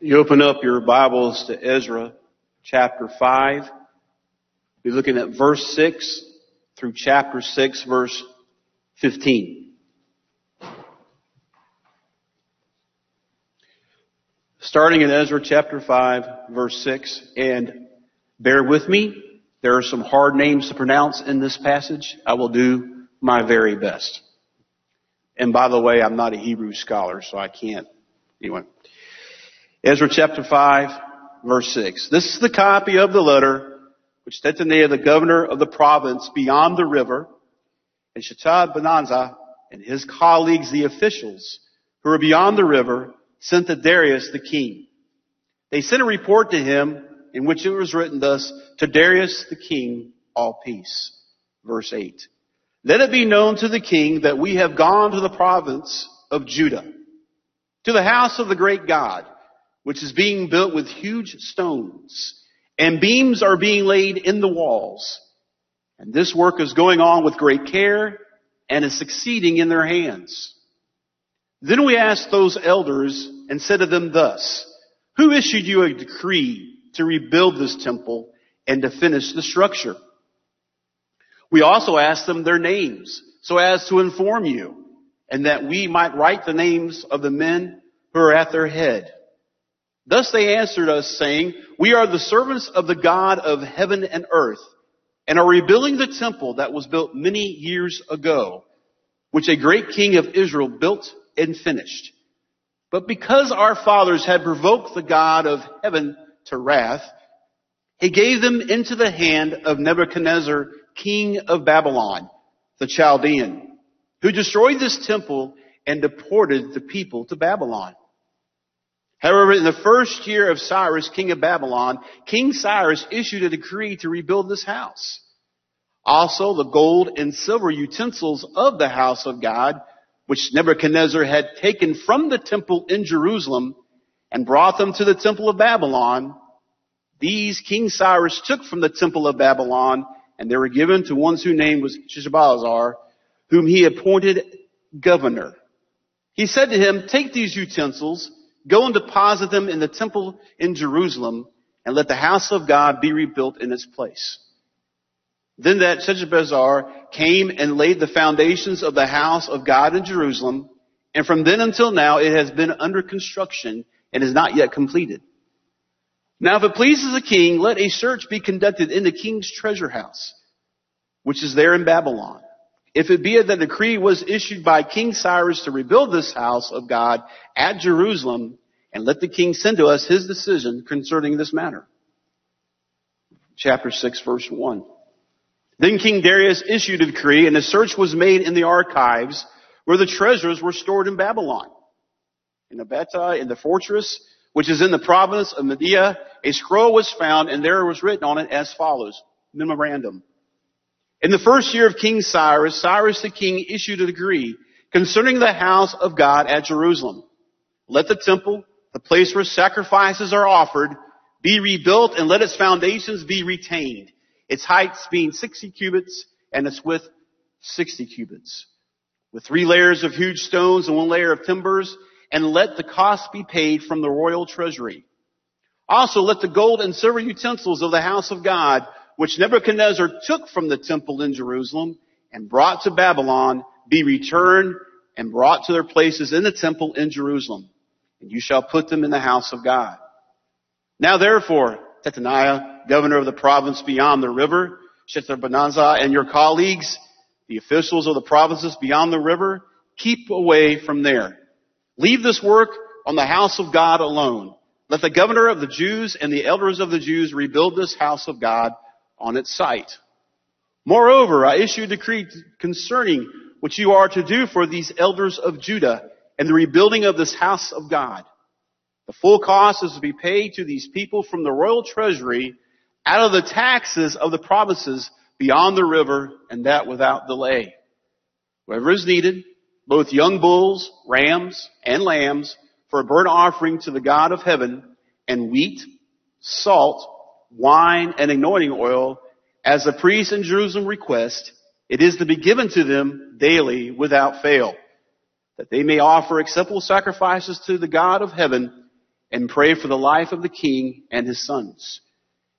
You open up your Bibles to Ezra chapter 5. We're looking at verse 6 through chapter 6 verse 15. Starting in Ezra chapter 5 verse 6 and bear with me. There are some hard names to pronounce in this passage. I will do my very best. And by the way, I'm not a Hebrew scholar, so I can't. Anyway. Ezra chapter 5, verse 6. This is the copy of the letter which Tattenai, the governor of the province beyond the river, and Sheshbazzar and his colleagues, the officials, who were beyond the river, sent to Darius the king. They sent a report to him in which it was written thus, to Darius the king, all peace. Verse 8. Let it be known to the king that we have gone to the province of Judah, to the house of the great God, which is being built with huge stones, and beams are being laid in the walls. And this work is going on with great care and is succeeding in their hands. Then we asked those elders and said to them thus, Who issued you a decree to rebuild this temple and to finish the structure? We also asked them their names so as to inform you and that we might write the names of the men who are at their head. Thus they answered us saying, we are the servants of the God of heaven and earth and are rebuilding the temple that was built many years ago, which a great king of Israel built and finished. But because our fathers had provoked the God of heaven to wrath, he gave them into the hand of Nebuchadnezzar, king of Babylon, the Chaldean, who destroyed this temple and deported the people to Babylon. However, in the first year of Cyrus, king of Babylon, King Cyrus issued a decree to rebuild this house. Also, the gold and silver utensils of the house of God, which Nebuchadnezzar had taken from the temple in Jerusalem and brought them to the temple of Babylon, these King Cyrus took from the temple of Babylon, and they were given to one whose name was Sheshbazzar, whom he appointed governor. He said to him, take these utensils, Go and deposit them in the temple in Jerusalem and let the house of God be rebuilt in its place. Then that Sheshbazzar came and laid the foundations of the house of God in Jerusalem, and from then until now it has been under construction and is not yet completed. Now if it pleases the king, let a search be conducted in the king's treasure house, which is there in Babylon if it be that the decree was issued by King Cyrus to rebuild this house of God at Jerusalem, and let the king send to us his decision concerning this matter. Chapter 6 verse 1. Then King Darius issued a decree and a search was made in the archives where the treasures were stored in Babylon. In Ecbatana, in the fortress, which is in the province of Media, a scroll was found and there was written on it as follows, memorandum. In the first year of King Cyrus, Cyrus the king issued a decree concerning the house of God at Jerusalem. Let the temple, the place where sacrifices are offered, be rebuilt and let its foundations be retained. Its heights being 60 cubits and its width 60 cubits. With three layers of huge stones and one layer of timbers and let the cost be paid from the royal treasury. Also let the gold and silver utensils of the house of God which Nebuchadnezzar took from the temple in Jerusalem and brought to Babylon be returned and brought to their places in the temple in Jerusalem. And you shall put them in the house of God. Now therefore, Tattenai, governor of the province beyond the river, Sheshbazzar and your colleagues, the officials of the provinces beyond the river, keep away from there. Leave this work on the house of God alone. Let the governor of the Jews and the elders of the Jews rebuild this house of God on its site. Moreover, I issue a decree concerning what you are to do for these elders of Judah and the rebuilding of this house of God. The full cost is to be paid to these people from the royal treasury out of the taxes of the provinces beyond the river and that without delay. Whatever is needed, both young bulls, rams, and lambs for a burnt offering to the God of heaven and wheat, salt, wine, and anointing oil as the priests in Jerusalem request, it is to be given to them daily without fail, that they may offer acceptable sacrifices to the God of heaven and pray for the life of the king and his sons.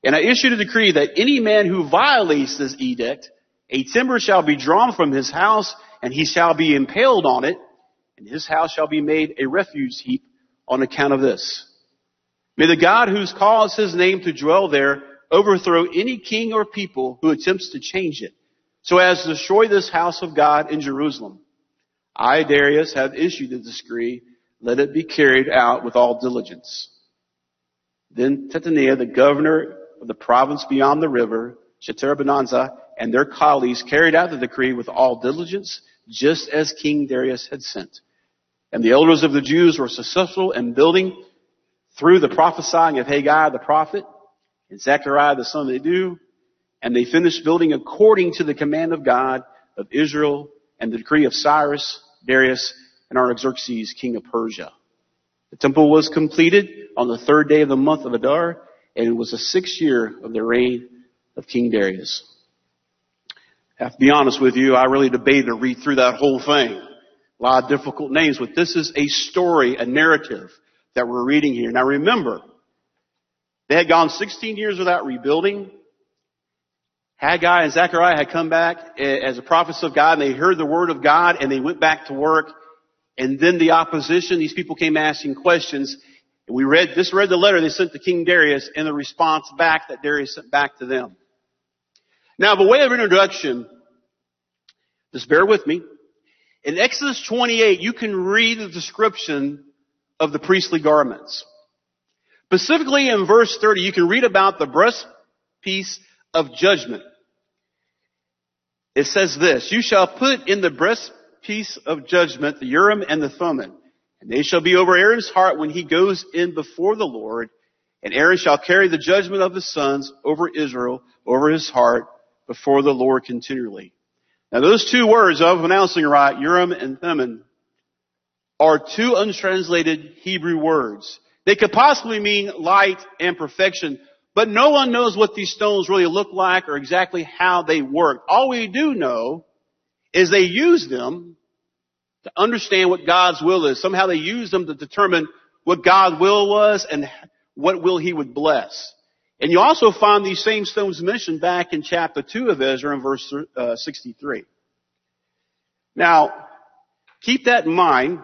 And I issued a decree that any man who violates this edict, a timber shall be drawn from his house, and he shall be impaled on it, and his house shall be made a refuge heap on account of this. May the God who's caused his name to dwell there overthrow any king or people who attempts to change it, so as to destroy this house of God in Jerusalem. I, Darius, have issued a decree. Let it be carried out with all diligence. Then Tattenai, the governor of the province beyond the river, Shethar-bozenai, and their colleagues carried out the decree with all diligence, just as King Darius had sent. And the elders of the Jews were successful in building through the prophesying of Haggai the prophet and Zechariah the son of Iddo, and they finished building according to the command of God of Israel and the decree of Cyrus, Darius, and Artaxerxes, king of Persia. The temple was completed on the third day of the month of Adar, and it was the sixth year of the reign of King Darius. I have to be honest with you, I really debated to read through that whole thing. A lot of difficult names, but this is a story, a narrative that we're reading here. Now remember, they had gone 16 years without rebuilding. Haggai and Zechariah had come back as a prophets of God and they heard the word of God and they went back to work. And then the opposition, these people came asking questions. And we read, just read the letter they sent to King Darius and the response back that Darius sent back to them. Now, by way of introduction, just bear with me. In Exodus 28, you can read the description of the priestly garments. Specifically in verse 30, you can read about the breastpiece of judgment. It says this, you shall put in the breastpiece of judgment the Urim and the Thummim, and they shall be over Aaron's heart when he goes in before the Lord, and Aaron shall carry the judgment of his sons over Israel, over his heart, before the Lord continually. Now those two words, of pronouncing right, Urim and Thummim, are two untranslated Hebrew words. They could possibly mean light and perfection, but no one knows what these stones really look like or exactly how they work. All we do know is they use them to understand what God's will is. Somehow they use them to determine what God's will was and what will He would bless. And you also find these same stones mentioned back in chapter 2 of Ezra in verse uh, 63. Now, keep that in mind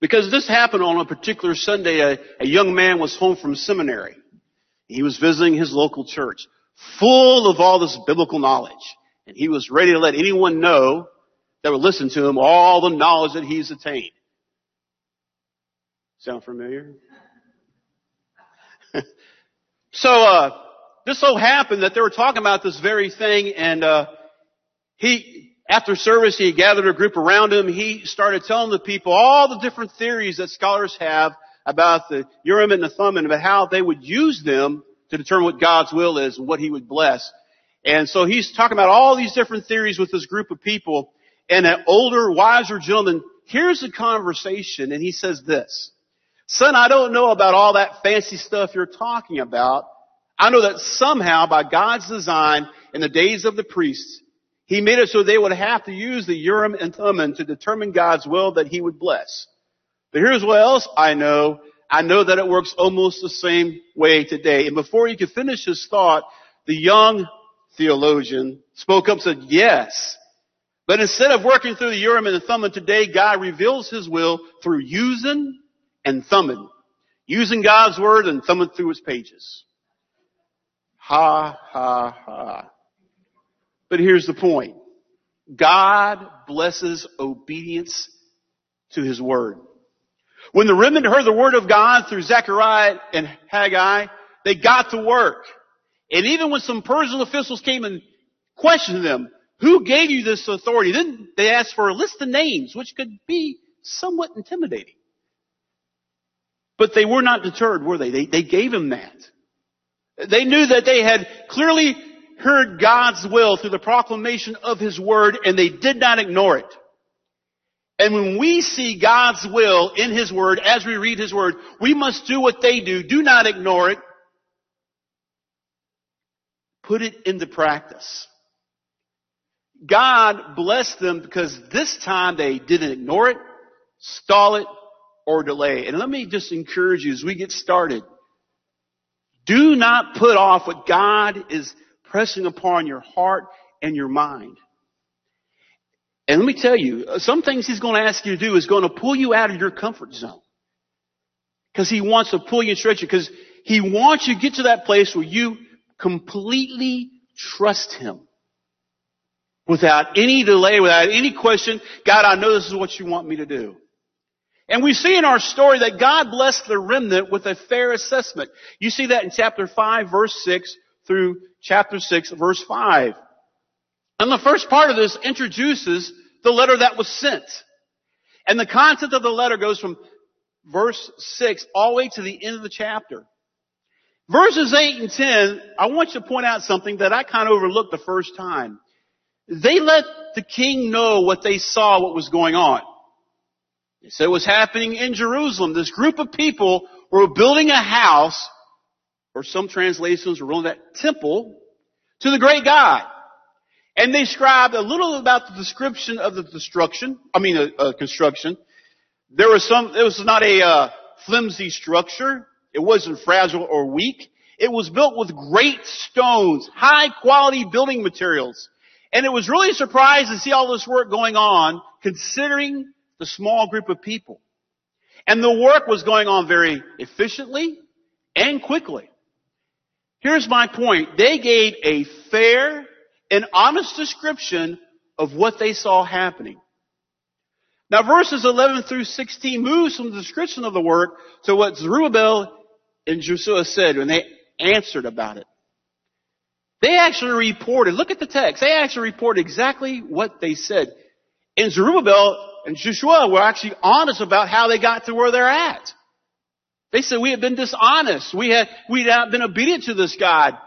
because this happened on a particular Sunday. A, a young man was home from seminary. He was visiting his local church, full of all this biblical knowledge. And he was ready to let anyone know that would listen to him all the knowledge that he's attained. Sound familiar? So, uh, this so happened that they were talking about this very thing and, uh, he, after service, he gathered a group around him. He started telling the people all the different theories that scholars have about the Urim and the Thummim, about how they would use them to determine what God's will is and what he would bless. And so he's talking about all these different theories with this group of people. And an older, wiser gentleman hears the conversation and he says this. Son, I don't know about all that fancy stuff you're talking about. I know that somehow by God's design in the days of the priests, He made it so they would have to use the Urim and Thummim to determine God's will that He would bless. But here's what else I know. I know that it works almost the same way today. And before he could finish his thought, the young theologian spoke up and said, yes. But instead of working through the Urim and the Thummim today, God reveals His will through using and thumbing. Using God's Word and thumbing through its pages. Ha, ha, ha. But here's the point. God blesses obedience to His Word. When the remnant heard the Word of God through Zechariah and Haggai, they got to work. And even when some Persian officials came and questioned them, who gave you this authority? Then they asked for a list of names, which could be somewhat intimidating. But they were not deterred, were they? They, they gave him that. They knew that they had clearly heard God's will through the proclamation of His Word and they did not ignore it. And when we see God's will in His Word as we read His Word, we must do what they do. Do not ignore it. Put it into practice. God blessed them because this time they didn't ignore it, stall it, or delay. And let me just encourage you as we get started. Do not put off what God is pressing upon your heart and your mind. And let me tell you, some things He's going to ask you to do is going to pull you out of your comfort zone. Because He wants to pull you and stretch you. Because He wants you to get to that place where you completely trust Him. Without any delay, without any question, God, I know this is what you want me to do. And we see in our story that God blessed the remnant with a fair assessment. You see that in chapter 5 verse 6 through chapter 6 verse 5. And the first part of this introduces the letter that was sent. And the content of the letter goes from verse 6 all the way to the end of the chapter. Verses 8 and 10, I want you to point out something that I kind of overlooked the first time. They let the king know what they saw, what was going on. They said it was happening in Jerusalem. This group of people were building a house, or some translations were building that temple, to the great God. And they described a little about the description of the destruction, I mean, uh, uh, construction. There was some, it was not a uh, flimsy structure. It wasn't fragile or weak. It was built with great stones, high quality building materials. And it was really surprised to see all this work going on, considering the small group of people. And the work was going on very efficiently and quickly. Here's my point. They gave a fair and honest description of what they saw happening. Now verses 11 through 16 moves from the description of the work to what Zerubbabel and Joshua said when they answered about it. They actually reported, look at the text, they actually reported exactly what they said. And Zerubbabel and Joshua were actually honest about how they got to where they're at. They said we had been dishonest. We had, we had not been obedient to this God.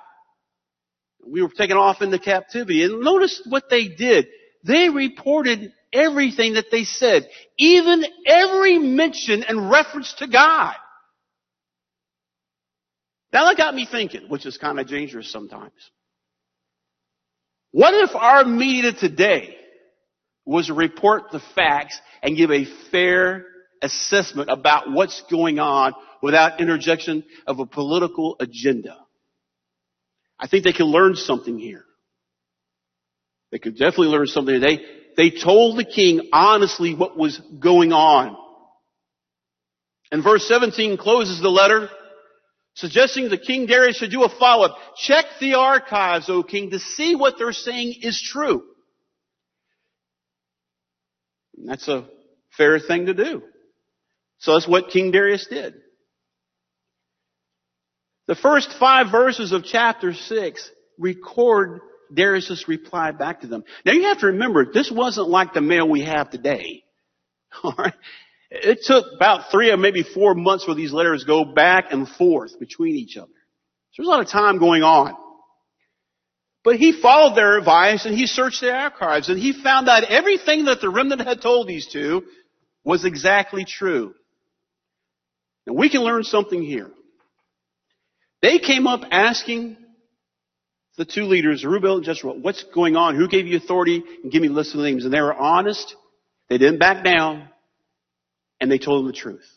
We were taken off into captivity. And notice what they did. They reported everything that they said. Even every mention and reference to God. Now that got me thinking, which is kind of dangerous sometimes. What if our media today was to report the facts and give a fair assessment about what's going on without interjection of a political agenda? I think they can learn something here. They could definitely learn something. They, they told the king honestly what was going on. And verse 17 closes the letter suggesting that King Darius should do a follow-up. Check the archives, O king, to see what they're saying is true. And that's a fair thing to do. So that's what King Darius did. The first five verses of chapter six record Darius' reply back to them. Now you have to remember, this wasn't like the mail we have today. Alright? It took about three or maybe four months for these letters go back and forth between each other. So there's a lot of time going on. But he followed their advice and he searched the archives and he found out everything that the remnant had told these two was exactly true. And we can learn something here. They came up asking the two leaders, Zerubbabel and Jeshua, what's going on? Who gave you authority? And give me a list of names. And they were honest. They didn't back down. And they told them the truth.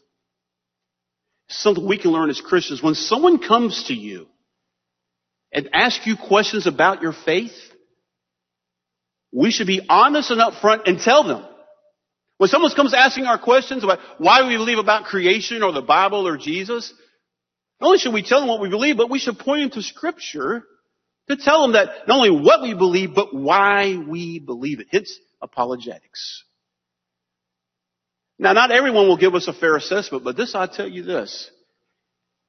Something we can learn as Christians. When someone comes to you and asks you questions about your faith, we should be honest and upfront and tell them. When someone comes asking our questions about why we believe about creation or the Bible or Jesus, not only should we tell them what we believe, but we should point them to scripture to tell them that not only what we believe, but why we believe it. Hence apologetics. Now, not everyone will give us a fair assessment, but this, I tell you this.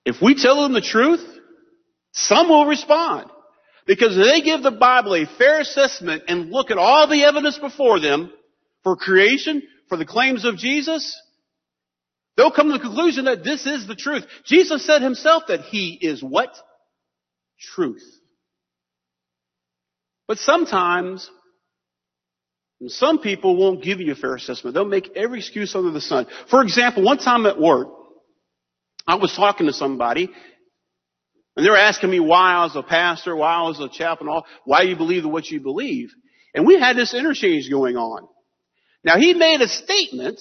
If we tell them the truth, some will respond. Because they give the Bible a fair assessment and look at all the evidence before them for creation, for the claims of Jesus, they'll come to the conclusion that this is the truth. Jesus said himself that he is what? Truth. But sometimes some people won't give you a fair assessment. They'll make every excuse under the sun. For example, one time at work, I was talking to somebody, and they were asking me why I was a pastor, why I was a chaplain, why you believe what you believe. And we had this interchange going on. Now he made a statement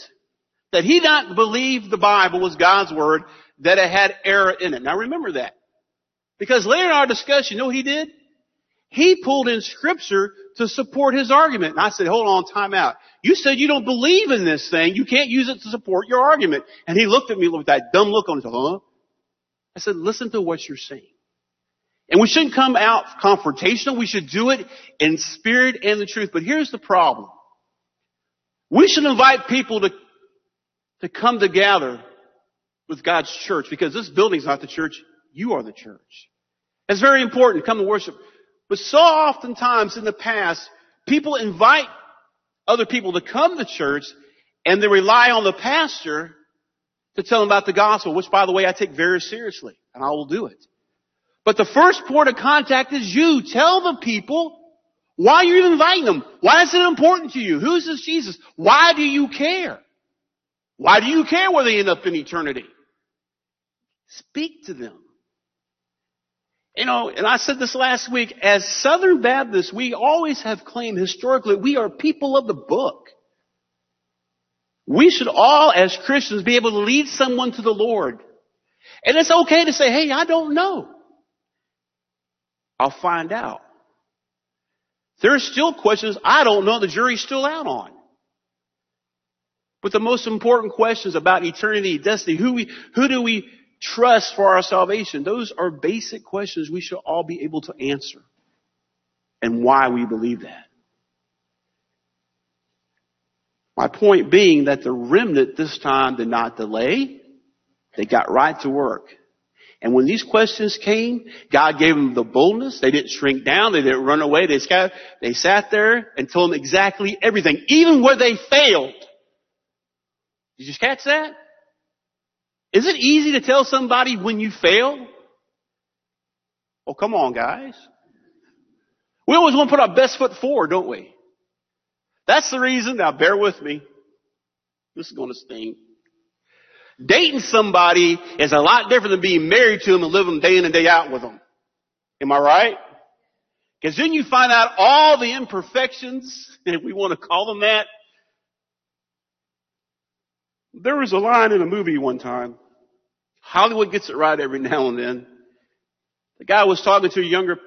That he not believe the Bible was God's word, that it had error in it. Now remember that. Because later in our discussion, you know what he did? He pulled in scripture to support his argument. And I said, hold on, time out. You said you don't believe in this thing. You can't use it to support your argument. And he looked at me with that dumb look on his, huh? I said, listen to what you're saying. And we shouldn't come out confrontational. We should do it in spirit and the truth. But here's the problem. We should invite people to, to come together with God's church because this building's not the church. You are the church. It's very important come to worship. But so oftentimes in the past, people invite other people to come to church and they rely on the pastor to tell them about the gospel, which by the way I take very seriously and I will do it. But the first port of contact is you. Tell the people why are you're even inviting them. Why is it important to you? Who's this Jesus? Why do you care? Why do you care where they end up in eternity? Speak to them. You know, and I said this last week, as Southern Baptists, we always have claimed historically we are people of the book. We should all, as Christians, be able to lead someone to the Lord. And it's okay to say, hey, I don't know. I'll find out. There's still questions I don't know the jury's still out on. But the most important questions about eternity, destiny, who we, who do we trust for our salvation? Those are basic questions we should all be able to answer. And why we believe that. My point being that the remnant this time did not delay. They got right to work. And when these questions came, God gave them the boldness. They didn't shrink down. They didn't run away. They sat, they sat there and told them exactly everything, even where they failed. Did you catch that? Is it easy to tell somebody when you fail? Oh, come on, guys. We always want to put our best foot forward, don't we? That's the reason. Now bear with me. This is going to sting. Dating somebody is a lot different than being married to them and living day in and day out with them. Am I right? Because then you find out all the imperfections, if we want to call them that. There was a line in a movie one time. Hollywood gets it right every now and then. The guy was talking to a younger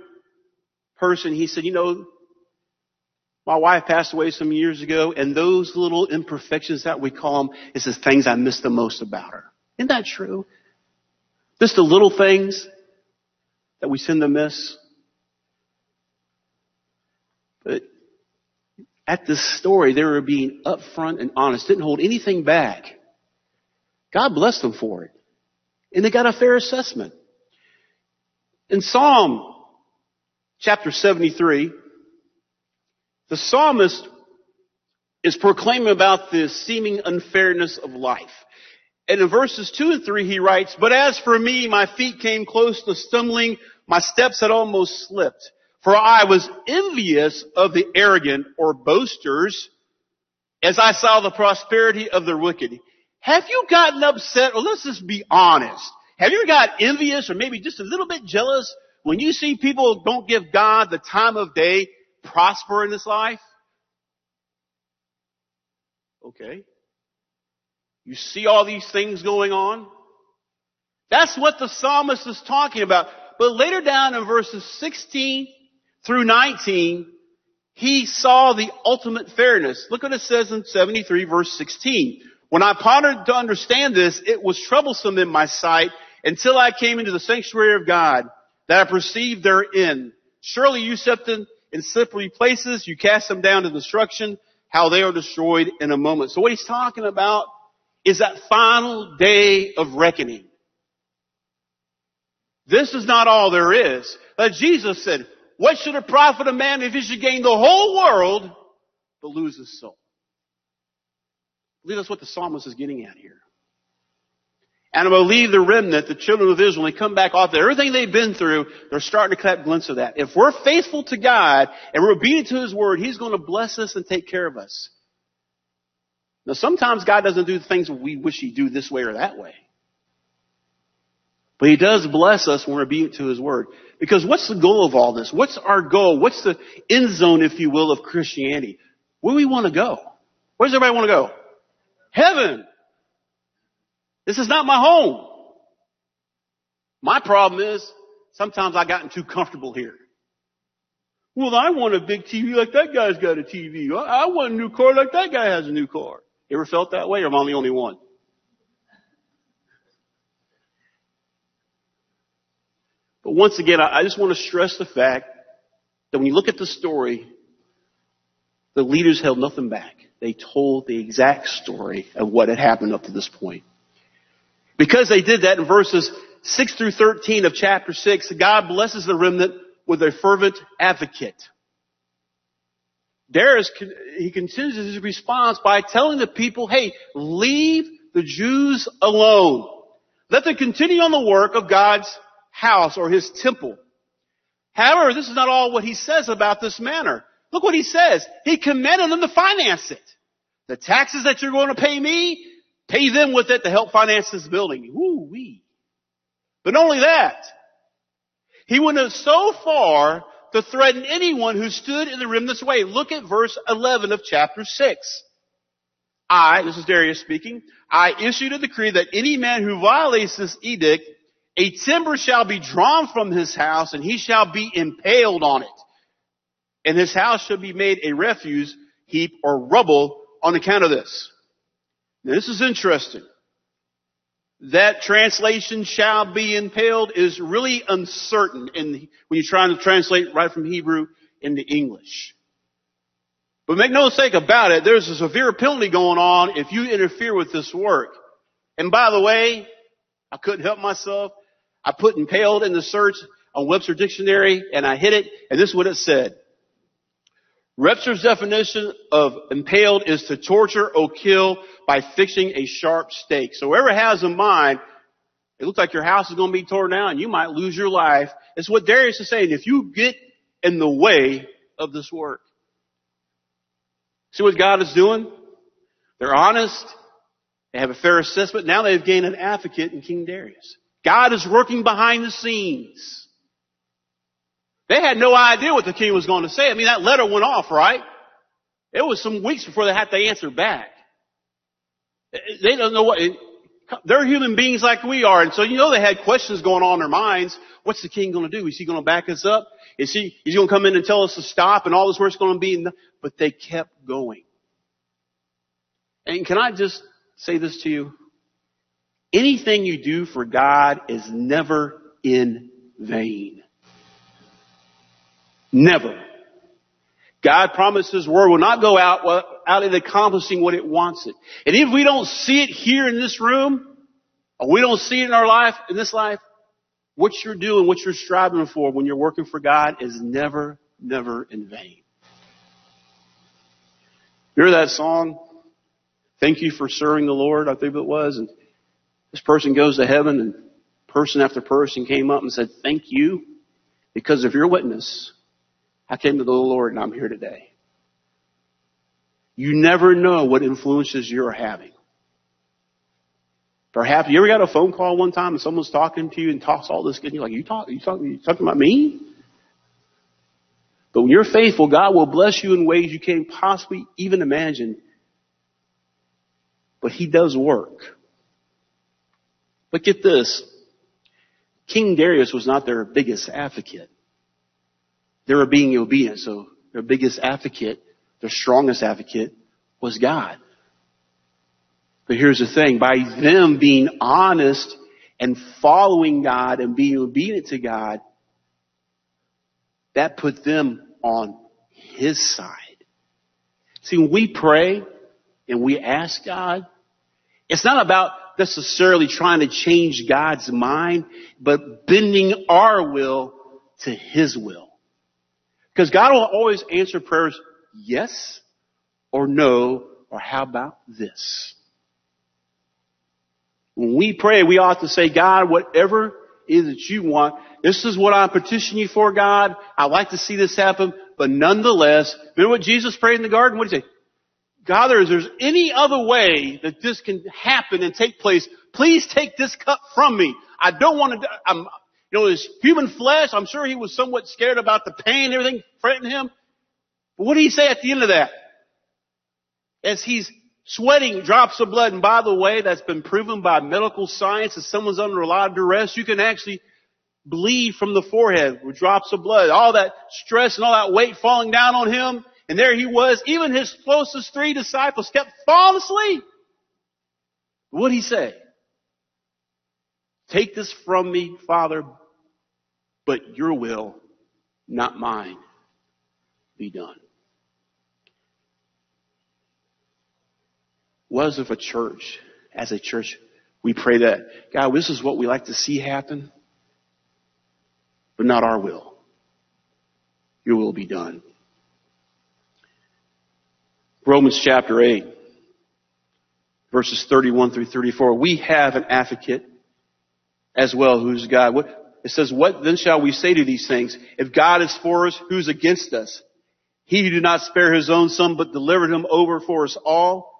person. He said, you know, my wife passed away some years ago, and those little imperfections that we call them is the things I miss the most about her. Isn't that true? Just the little things that we tend to miss. But at this story, they were being upfront and honest, didn't hold anything back. God blessed them for it. And they got a fair assessment. In Psalm chapter 73, the psalmist is proclaiming about the seeming unfairness of life. And in verses 2 and 3 he writes, But as for me, my feet came close to stumbling, my steps had almost slipped. For I was envious of the arrogant or boasters as I saw the prosperity of the wicked. Have you gotten upset, or let's just be honest, have you got envious or maybe just a little bit jealous when you see people don't give God the time of day prosper in this life? Okay. You see all these things going on? That's what the psalmist is talking about. But later down in verses 16 through 19, he saw the ultimate fairness. Look what it says in 73 verse 16. When I pondered to understand this, it was troublesome in my sight until I came into the sanctuary of God that I perceived therein. Surely you set them in slippery places. You cast them down to destruction, how they are destroyed in a moment. So what he's talking about is that final day of reckoning. This is not all there is. But Jesus said, what should it profit a man if he should gain the whole world but lose his soul? I believe that's what the psalmist is getting at here. And I believe the remnant, the children of Israel, when they come back off there, everything they've been through, they're starting to catch glimpse of that. If we're faithful to God and we're obedient to His Word, He's going to bless us and take care of us. Now sometimes God doesn't do the things we wish He'd do this way or that way. But He does bless us when we're obedient to His Word. Because what's the goal of all this? What's our goal? What's the end zone, if you will, of Christianity? Where do we want to go? Where does everybody want to go? Heaven. This is not my home. My problem is sometimes I've gotten too comfortable here. Well, I want a big TV like that guy's got a TV. I want a new car like that guy has a new car. You ever felt that way or am I the only one? But once again, I just want to stress the fact that when you look at the story, the leaders held nothing back. They told the exact story of what had happened up to this point. Because they did that in verses 6 through 13 of chapter 6, God blesses the remnant with a fervent advocate. Darius, he continues his response by telling the people, hey, leave the Jews alone. Let them continue on the work of God's house or his temple. However, this is not all what he says about this manner. Look what he says. He commanded them to finance it. The taxes that you're going to pay me, pay them with it to help finance this building. Woo wee. But not only that, he went so far to threaten anyone who stood in the way. Look at verse 11 of chapter 6. I, this is Darius speaking, I issued a decree that any man who violates this edict a timber shall be drawn from his house and he shall be impaled on it. And his house shall be made a refuse heap or rubble on account of this. Now, this is interesting. That translation shall be impaled is really uncertain in when you're trying to translate right from Hebrew into English. But make no mistake about it, there's a severe penalty going on if you interfere with this work. And by the way, I couldn't help myself. I put impaled in the search on Webster Dictionary and I hit it and this is what it said. Webster's definition of impaled is to torture or kill by fixing a sharp stake. So whoever has in mind, it looks like your house is going to be torn down you might lose your life. It's what Darius is saying. If you get in the way of this work. See what God is doing? They're honest. They have a fair assessment. Now they've gained an advocate in King Darius. God is working behind the scenes. They had no idea what the king was going to say. I mean, that letter went off, right? It was some weeks before they had to answer back. They don't know what, they're human beings like we are. And so you know they had questions going on in their minds. What's the king going to do? Is he going to back us up? Is he, is he going to come in and tell us to stop and all this work's going to be? But they kept going. And can I just say this to you? Anything you do for God is never in vain. Never. God promised His Word will not go out without it accomplishing what it wants it. And if we don't see it here in this room, or we don't see it in our life, in this life, what you're doing, what you're striving for when you're working for God is never, never in vain. Hear that song? Thank you for serving the Lord, I think it was. And this person goes to heaven and person after person came up and said, thank you because of your witness. I came to the Lord and I'm here today. You never know what influences you're having. Perhaps you ever got a phone call one time and someone's talking to you and talks all this good. And You're like, you talk, you talking, you talking about me? But when you're faithful, God will bless you in ways you can't possibly even imagine. But He does work. But get this. King Darius was not their biggest advocate. They were being obedient, so their biggest advocate, their strongest advocate was God. But here's the thing, by them being honest and following God and being obedient to God, that put them on His side. See, when we pray and we ask God, it's not about necessarily trying to change God's mind, but bending our will to His will. Because God will always answer prayers yes or no or how about this. When we pray, we ought to say, God, whatever is that you want, this is what I'm petitioning you for, God. I'd like to see this happen, but nonetheless, remember what Jesus prayed in the garden? What did he say? God, if there's any other way that this can happen and take place, please take this cup from me. I don't want to, I'm, you know, his human flesh, I'm sure he was somewhat scared about the pain everything threatening him. But what did he say at the end of that? As he's sweating drops of blood. And by the way, that's been proven by medical science that someone's under a lot of duress. You can actually bleed from the forehead with drops of blood. All that stress and all that weight falling down on him. And there he was. Even his closest three disciples kept falling asleep. What'd he say? Take this from me, Father, but your will, not mine, be done. Was of a church, as a church, we pray that, God, this is what we like to see happen, but not our will. Your will be done. Romans chapter 8, verses 31 through 34. We have an advocate as well who's God. It says, what then shall we say to these things? If God is for us, who's against us? He who did not spare his own son, but delivered him over for us all,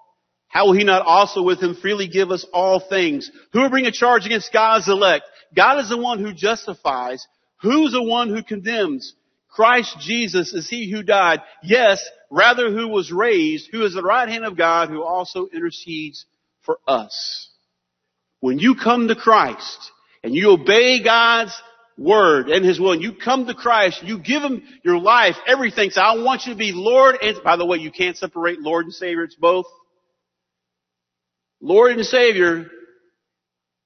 how will he not also with him freely give us all things? Who will bring a charge against God's elect? God is the one who justifies. Who's the one who condemns? Christ Jesus is he who died. Yes, rather who was raised, who is the right hand of God, who also intercedes for us. When you come to Christ and you obey God's word and his will and you come to Christ, you give him your life, everything. So I want you to be Lord and, by the way, you can't separate Lord and Savior. It's both. Lord and Savior,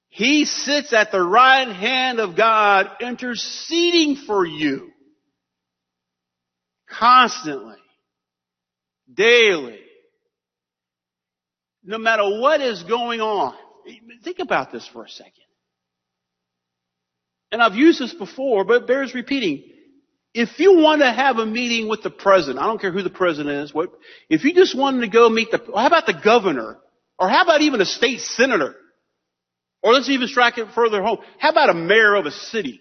He sits at the right hand of God interceding for you. Constantly. Daily. No matter what is going on. Think about this for a second. And I've used this before, but it bears repeating. If you want to have a meeting with the president, I don't care who the president is, what, if you just wanted to go meet the, how about the governor? Or how about even a state senator? Or let's even strike it further home. How about a mayor of a city?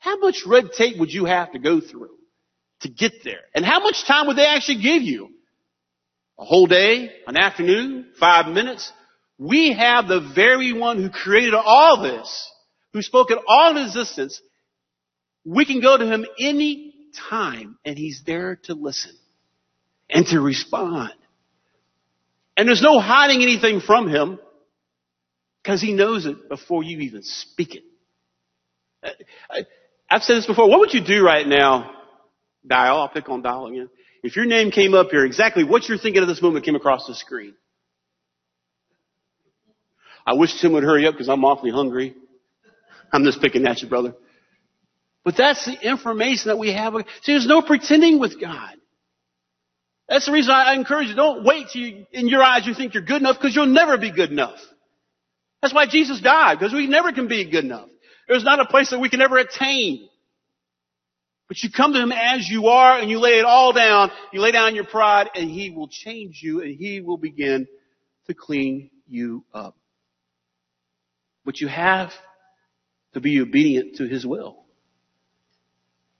How much red tape would you have to go through to get there? And how much time would they actually give you? A whole day? An afternoon? Five minutes? We have the very one who created all this, who spoke in all existence. We can go to him any time and he's there to listen and to respond. And there's no hiding anything from him because he knows it before you even speak it. Uh, I, have said this before. What would you do right now? Dial. I'll pick on dial again. If your name came up here, exactly what you're thinking at this moment came across the screen. I wish Tim would hurry up because I'm awfully hungry. I'm just picking at you, brother. But that's the information that we have. See, there's no pretending with God. That's the reason I encourage you, don't wait till you, in your eyes you think you're good enough because you'll never be good enough. That's why Jesus died, because we never can be good enough. There's not a place that we can ever attain. But you come to Him as you are and you lay it all down. You lay down your pride and He will change you and He will begin to clean you up. But you have to be obedient to His will.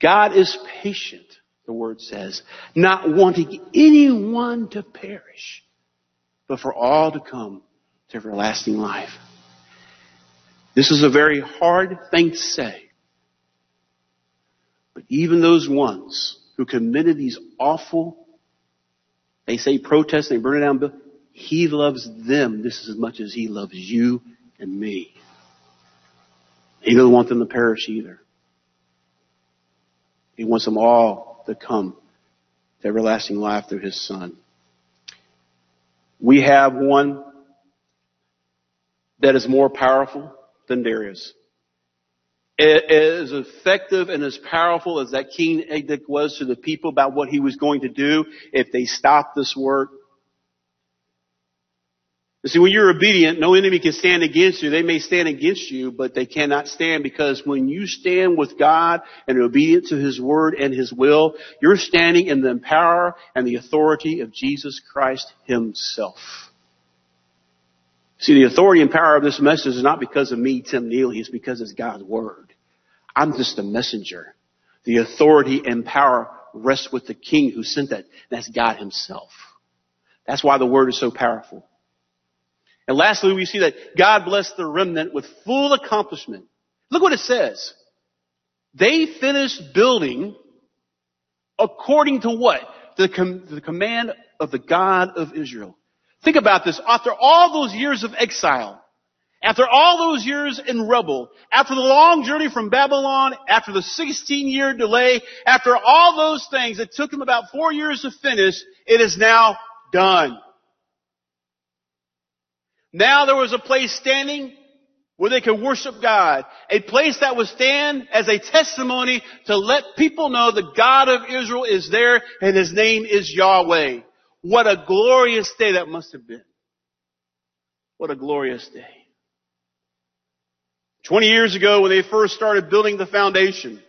God is patient the word says, not wanting anyone to perish, but for all to come to everlasting life. This is a very hard thing to say. But even those ones who committed these awful, they say protest, they burn it down, But he loves them just as much as he loves you and me. He doesn't want them to perish either. He wants them all to come to everlasting life through his son. We have one that is more powerful than Darius. As effective and as powerful as that King Edict was to the people about what he was going to do if they stopped this work, you see, when you're obedient, no enemy can stand against you. They may stand against you, but they cannot stand because when you stand with God and obedient to His word and His will, you're standing in the power and the authority of Jesus Christ Himself. See, the authority and power of this message is not because of me, Tim Neely, it's because it's God's word. I'm just a messenger. The authority and power rests with the King who sent that. That's God Himself. That's why the word is so powerful. And lastly, we see that God blessed the remnant with full accomplishment. Look what it says. They finished building according to what? The, com- the command of the God of Israel. Think about this. After all those years of exile, after all those years in rubble, after the long journey from Babylon, after the 16 year delay, after all those things, it took them about four years to finish, it is now done. Now there was a place standing where they could worship God. A place that would stand as a testimony to let people know the God of Israel is there and His name is Yahweh. What a glorious day that must have been. What a glorious day. 20 years ago when they first started building the foundation,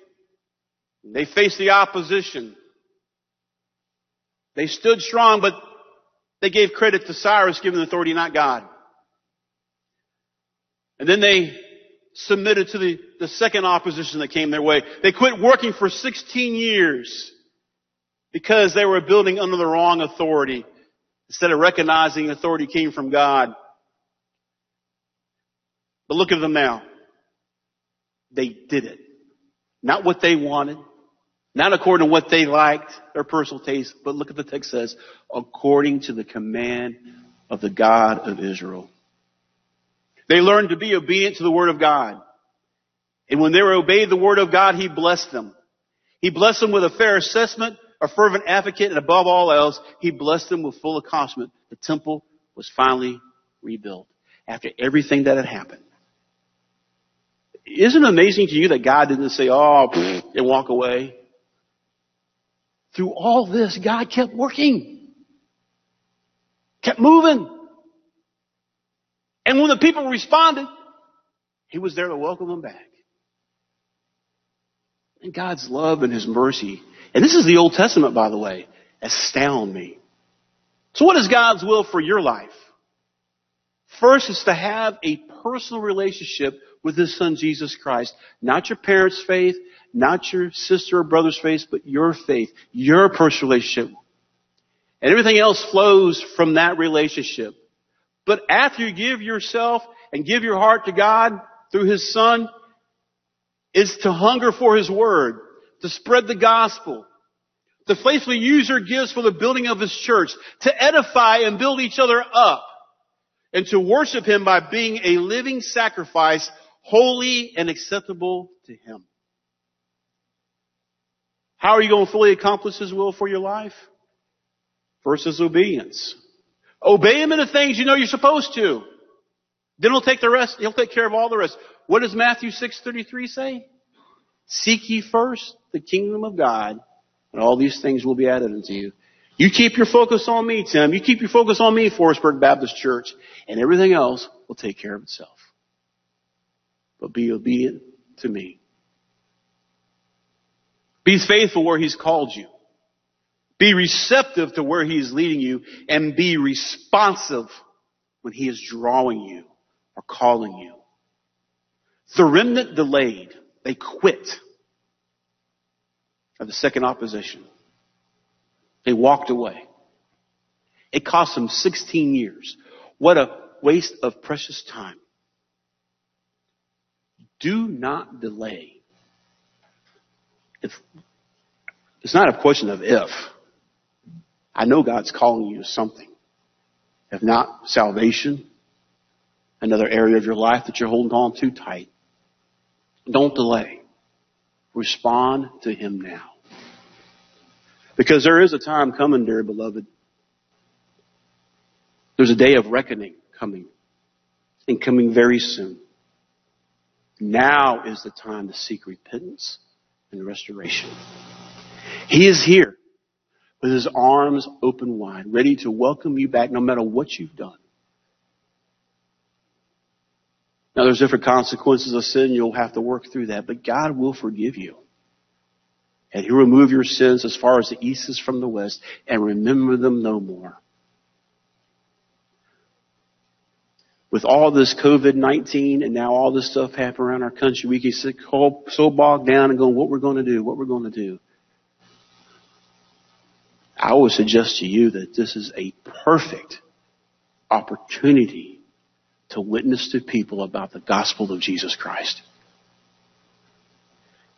they faced the opposition. They stood strong, but they gave credit to Cyrus giving authority, not God. And then they submitted to the, the second opposition that came their way. They quit working for 16 years because they were building under the wrong authority instead of recognizing authority came from God. But look at them now. They did it. Not what they wanted. Not according to what they liked, their personal taste, but look at the text says, according to the command of the God of Israel. They learned to be obedient to the Word of God. And when they obeyed the Word of God, He blessed them. He blessed them with a fair assessment, a fervent advocate, and above all else, He blessed them with full accomplishment. The temple was finally rebuilt after everything that had happened. Isn't it amazing to you that God didn't say, oh, and walk away? Through all this, God kept working. Kept moving. And when the people responded, He was there to welcome them back. And God's love and His mercy, and this is the Old Testament, by the way, astound me. So what is God's will for your life? First is to have a personal relationship with His Son Jesus Christ. Not your parents' faith, not your sister or brother's faith, but your faith, your personal relationship. And everything else flows from that relationship. But after you give yourself and give your heart to God through His Son, is to hunger for His Word, to spread the gospel, to faithfully use your gifts for the building of His church, to edify and build each other up, and to worship Him by being a living sacrifice, holy and acceptable to Him. How are you going to fully accomplish His will for your life? Is obedience. Obey Him in the things you know you're supposed to. Then He'll take the rest, He'll take care of all the rest. What does Matthew 6.33 say? Seek ye first the kingdom of God, and all these things will be added unto you. You keep your focus on me, Tim. You keep your focus on me, Forestburg Baptist Church, and everything else will take care of itself. But be obedient to me. Be faithful where He's called you. Be receptive to where He is leading you and be responsive when He is drawing you or calling you. The remnant delayed. They quit of the second opposition. They walked away. It cost them 16 years. What a waste of precious time. Do not delay. It's, it's not a question of if. I know God's calling you to something. If not salvation, another area of your life that you're holding on too tight. Don't delay. Respond to Him now. Because there is a time coming, dear beloved. There's a day of reckoning coming and coming very soon. Now is the time to seek repentance and restoration. He is here with his arms open wide, ready to welcome you back no matter what you've done. Now there's different consequences of sin. You'll have to work through that, but God will forgive you. And He'll remove your sins as far as the east is from the west and remember them no more. With all this COVID-19 and now all this stuff happening around our country, we get so bogged down and going, what we're going to do, what we're going to do. I would suggest to you that this is a perfect opportunity to witness to people about the gospel of Jesus Christ.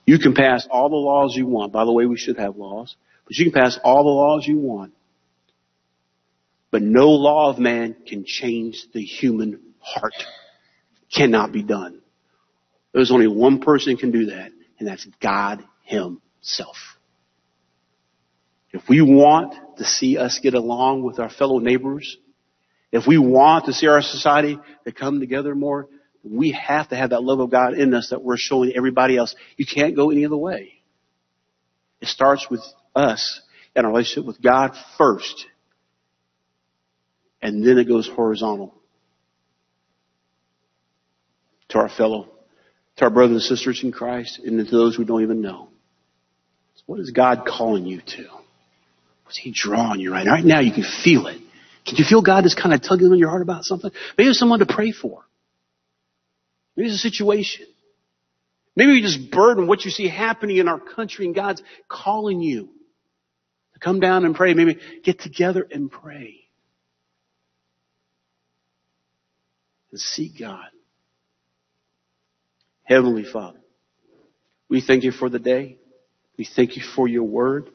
You can pass all the laws you want. By the way, we should have laws. But you can pass all the laws you want. But no law of man can change the human heart. Cannot be done. There's only one person can do that, and that's God Himself. If we want to see us get along with our fellow neighbors, if we want to see our society to come together more, we have to have that love of God in us that we're showing everybody else. You can't go any other way. It starts with us and our relationship with God first. And then it goes horizontal to our fellow, to our brothers and sisters in Christ, and to those we don't even know. So what is God calling you to? What's He drawing you right now? Right now you can feel it. Can you feel God is kind of tugging on your heart about something? Maybe it's someone to pray for. Maybe it's a situation. Maybe you just burden what you see happening in our country and God's calling you to come down and pray. Maybe get together and pray. And seek God. Heavenly Father, we thank you for the day. We thank you for your word.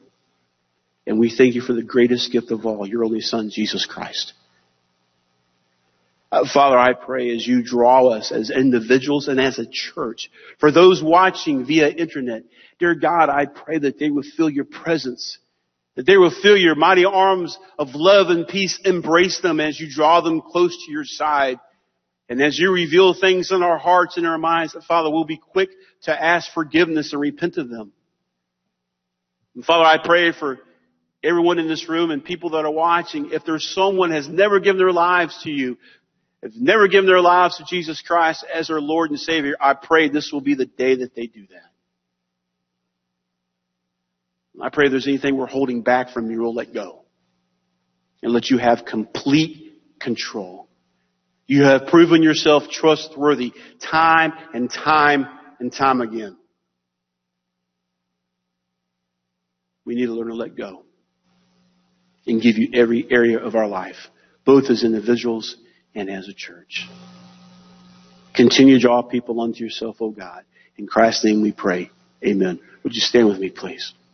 And we thank you for the greatest gift of all, your only Son, Jesus Christ. Uh, Father, I pray as you draw us as individuals and as a church, for those watching via internet, dear God, I pray that they will feel your presence, that they will feel your mighty arms of love and peace embrace them as you draw them close to your side. And as you reveal things in our hearts and our minds, that Father, we'll be quick to ask forgiveness and repent of them. And Father, I pray for everyone in this room and people that are watching, if there's someone has never given their lives to you, have never given their lives to Jesus Christ as their Lord and Savior, I pray this will be the day that they do that. I pray if there's anything we're holding back from you, we'll let go. And let you have complete control. You have proven yourself trustworthy time and time and time again. We need to learn to let go and give you every area of our life, both as individuals and as a church. Continue to draw people unto yourself, O God. In Christ's name we pray. Amen. Would you stand with me, please?